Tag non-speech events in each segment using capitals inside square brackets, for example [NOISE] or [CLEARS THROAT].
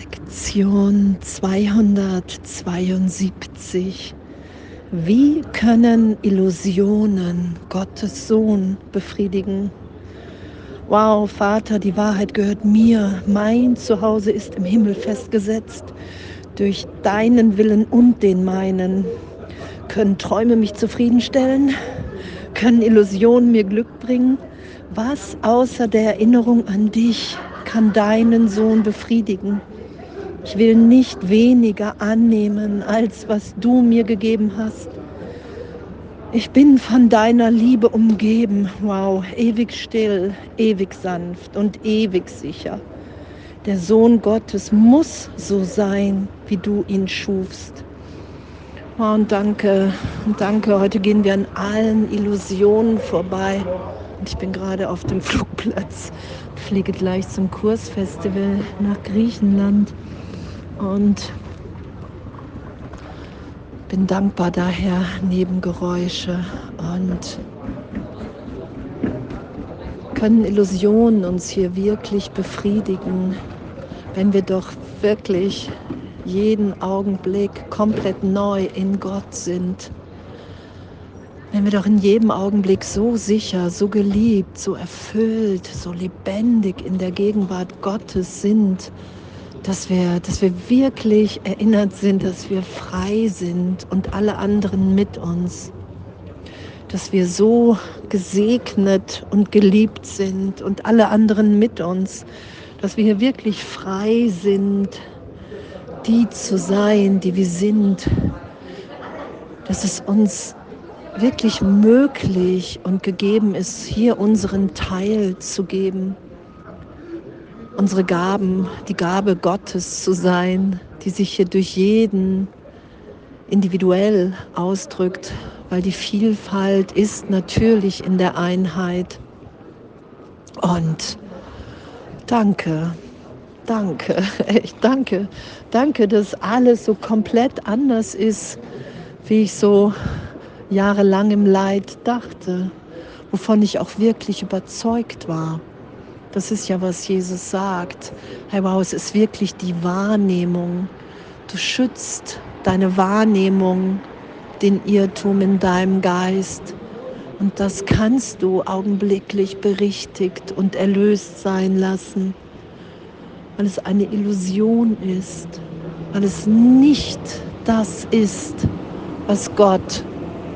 Lektion 272. Wie können Illusionen Gottes Sohn befriedigen? Wow, Vater, die Wahrheit gehört mir. Mein Zuhause ist im Himmel festgesetzt. Durch deinen Willen und den meinen können Träume mich zufriedenstellen, können Illusionen mir Glück bringen. Was außer der Erinnerung an dich kann deinen Sohn befriedigen? Ich will nicht weniger annehmen, als was du mir gegeben hast. Ich bin von deiner Liebe umgeben. Wow, ewig still, ewig sanft und ewig sicher. Der Sohn Gottes muss so sein, wie du ihn schufst. Oh, und danke, und danke. Heute gehen wir an allen Illusionen vorbei. Und ich bin gerade auf dem [LAUGHS] Flugplatz, fliege gleich zum Kursfestival nach Griechenland und bin dankbar daher Nebengeräusche und können Illusionen uns hier wirklich befriedigen, wenn wir doch wirklich jeden Augenblick komplett neu in Gott sind. Wenn wir doch in jedem Augenblick so sicher, so geliebt, so erfüllt, so lebendig in der Gegenwart Gottes sind, dass wir, dass wir wirklich erinnert sind, dass wir frei sind und alle anderen mit uns. Dass wir so gesegnet und geliebt sind und alle anderen mit uns. Dass wir hier wirklich frei sind, die zu sein, die wir sind. Dass es uns wirklich möglich und gegeben ist, hier unseren Teil zu geben unsere Gaben, die Gabe Gottes zu sein, die sich hier durch jeden individuell ausdrückt, weil die Vielfalt ist natürlich in der Einheit. Und danke, danke, [LAUGHS] echt danke, danke, dass alles so komplett anders ist, wie ich so jahrelang im Leid dachte, wovon ich auch wirklich überzeugt war. Das ist ja, was Jesus sagt. Hey, wow, es ist wirklich die Wahrnehmung. Du schützt deine Wahrnehmung, den Irrtum in deinem Geist. Und das kannst du augenblicklich berichtigt und erlöst sein lassen, weil es eine Illusion ist, weil es nicht das ist, was Gott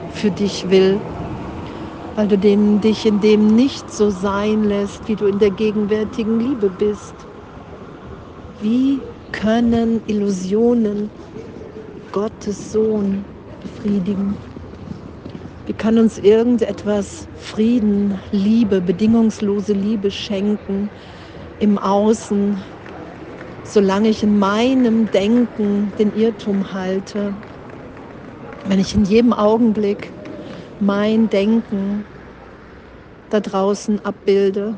für dich will weil du den, dich in dem nicht so sein lässt, wie du in der gegenwärtigen Liebe bist. Wie können Illusionen Gottes Sohn befriedigen? Wie kann uns irgendetwas Frieden, Liebe, bedingungslose Liebe schenken im Außen, solange ich in meinem Denken den Irrtum halte? Wenn ich in jedem Augenblick mein Denken da draußen abbilde.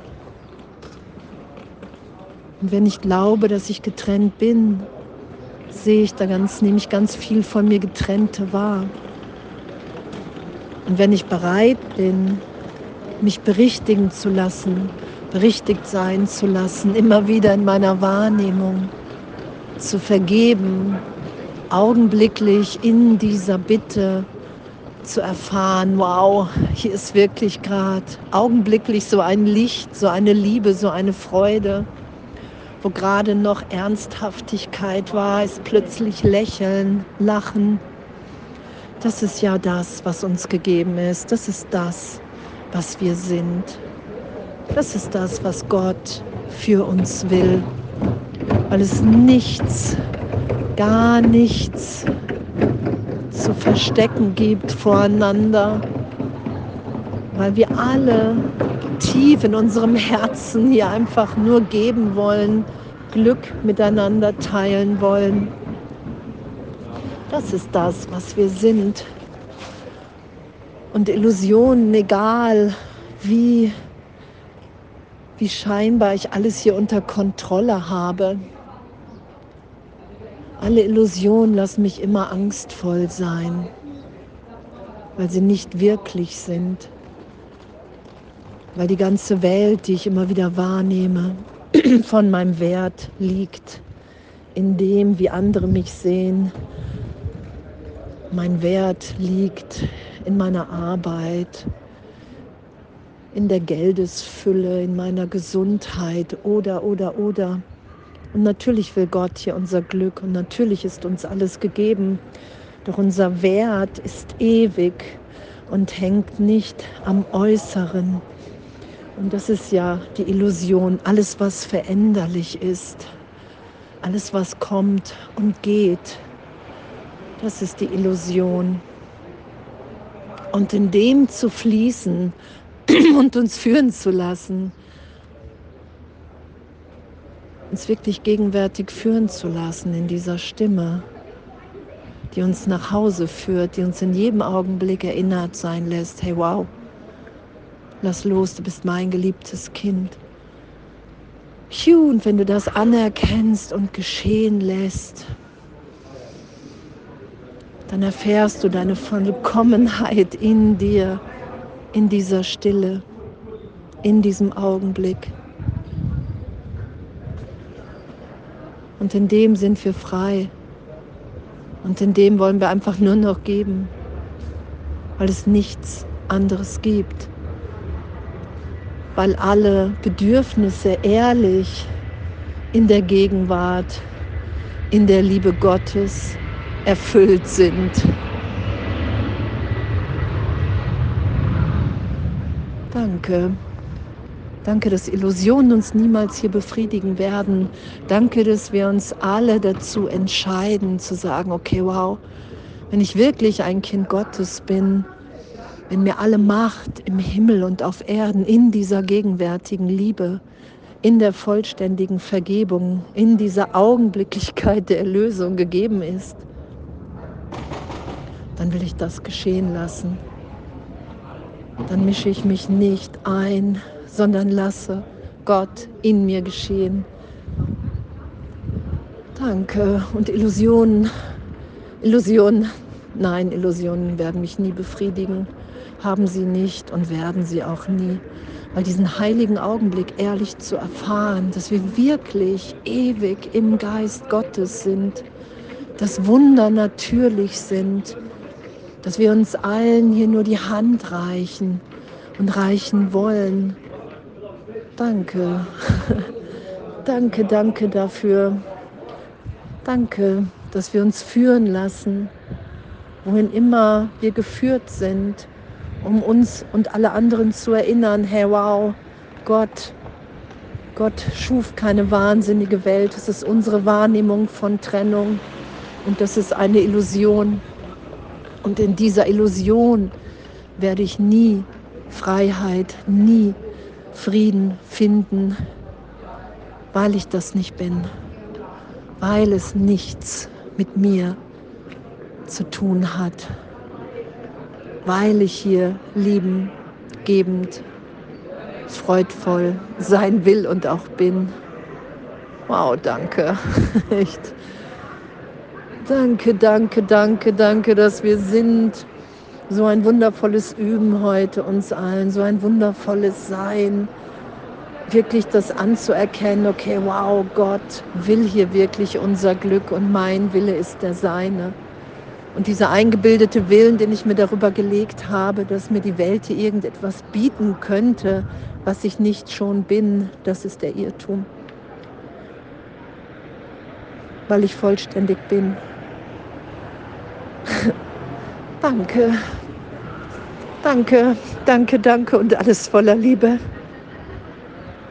Und wenn ich glaube, dass ich getrennt bin, sehe ich da ganz, nehme ich ganz viel von mir getrennte wahr. Und wenn ich bereit bin, mich berichtigen zu lassen, berichtigt sein zu lassen, immer wieder in meiner Wahrnehmung zu vergeben, augenblicklich in dieser Bitte zu erfahren, wow, hier ist wirklich gerade augenblicklich so ein Licht, so eine Liebe, so eine Freude. Wo gerade noch Ernsthaftigkeit war, ist plötzlich Lächeln, Lachen. Das ist ja das, was uns gegeben ist. Das ist das, was wir sind. Das ist das, was Gott für uns will. Weil es nichts, gar nichts zu verstecken gibt voreinander, weil wir alle tief in unserem Herzen hier einfach nur geben wollen, Glück miteinander teilen wollen. Das ist das, was wir sind. Und Illusionen, egal wie, wie scheinbar ich alles hier unter Kontrolle habe, alle Illusionen lassen mich immer angstvoll sein, weil sie nicht wirklich sind, weil die ganze Welt, die ich immer wieder wahrnehme, [CLEARS THROAT] von meinem Wert liegt in dem, wie andere mich sehen. Mein Wert liegt in meiner Arbeit, in der Geldesfülle, in meiner Gesundheit oder, oder, oder. Und natürlich will Gott hier unser Glück und natürlich ist uns alles gegeben. Doch unser Wert ist ewig und hängt nicht am Äußeren. Und das ist ja die Illusion. Alles, was veränderlich ist, alles, was kommt und geht, das ist die Illusion. Und in dem zu fließen [CLEARS THROAT] und uns führen zu lassen, uns wirklich gegenwärtig führen zu lassen in dieser Stimme, die uns nach Hause führt, die uns in jedem Augenblick erinnert sein lässt, hey wow, lass los, du bist mein geliebtes Kind. Phew, und wenn du das anerkennst und geschehen lässt, dann erfährst du deine Vollkommenheit in dir, in dieser Stille, in diesem Augenblick. Und in dem sind wir frei. Und in dem wollen wir einfach nur noch geben, weil es nichts anderes gibt. Weil alle Bedürfnisse ehrlich in der Gegenwart, in der Liebe Gottes erfüllt sind. Danke. Danke, dass Illusionen uns niemals hier befriedigen werden. Danke, dass wir uns alle dazu entscheiden zu sagen, okay, wow, wenn ich wirklich ein Kind Gottes bin, wenn mir alle Macht im Himmel und auf Erden in dieser gegenwärtigen Liebe, in der vollständigen Vergebung, in dieser Augenblicklichkeit der Erlösung gegeben ist, dann will ich das geschehen lassen. Dann mische ich mich nicht ein sondern lasse Gott in mir geschehen. Danke. Und Illusionen, Illusionen, nein, Illusionen werden mich nie befriedigen, haben sie nicht und werden sie auch nie. Weil diesen heiligen Augenblick ehrlich zu erfahren, dass wir wirklich ewig im Geist Gottes sind, dass Wunder natürlich sind, dass wir uns allen hier nur die Hand reichen und reichen wollen Danke. [LAUGHS] danke, danke dafür. Danke, dass wir uns führen lassen, wohin immer wir geführt sind, um uns und alle anderen zu erinnern, hey wow, Gott, Gott schuf keine wahnsinnige Welt. Es ist unsere Wahrnehmung von Trennung und das ist eine Illusion. Und in dieser Illusion werde ich nie Freiheit, nie Frieden finden, weil ich das nicht bin, weil es nichts mit mir zu tun hat, weil ich hier lieben, gebend, freudvoll sein will und auch bin. Wow, danke. [LAUGHS] Echt. Danke, danke, danke, danke, dass wir sind so ein wundervolles Üben heute uns allen, so ein wundervolles Sein, wirklich das anzuerkennen, okay, wow, Gott will hier wirklich unser Glück und mein Wille ist der seine. Und dieser eingebildete Willen, den ich mir darüber gelegt habe, dass mir die Welt hier irgendetwas bieten könnte, was ich nicht schon bin, das ist der Irrtum. Weil ich vollständig bin. Danke. Danke, danke, danke und alles voller Liebe.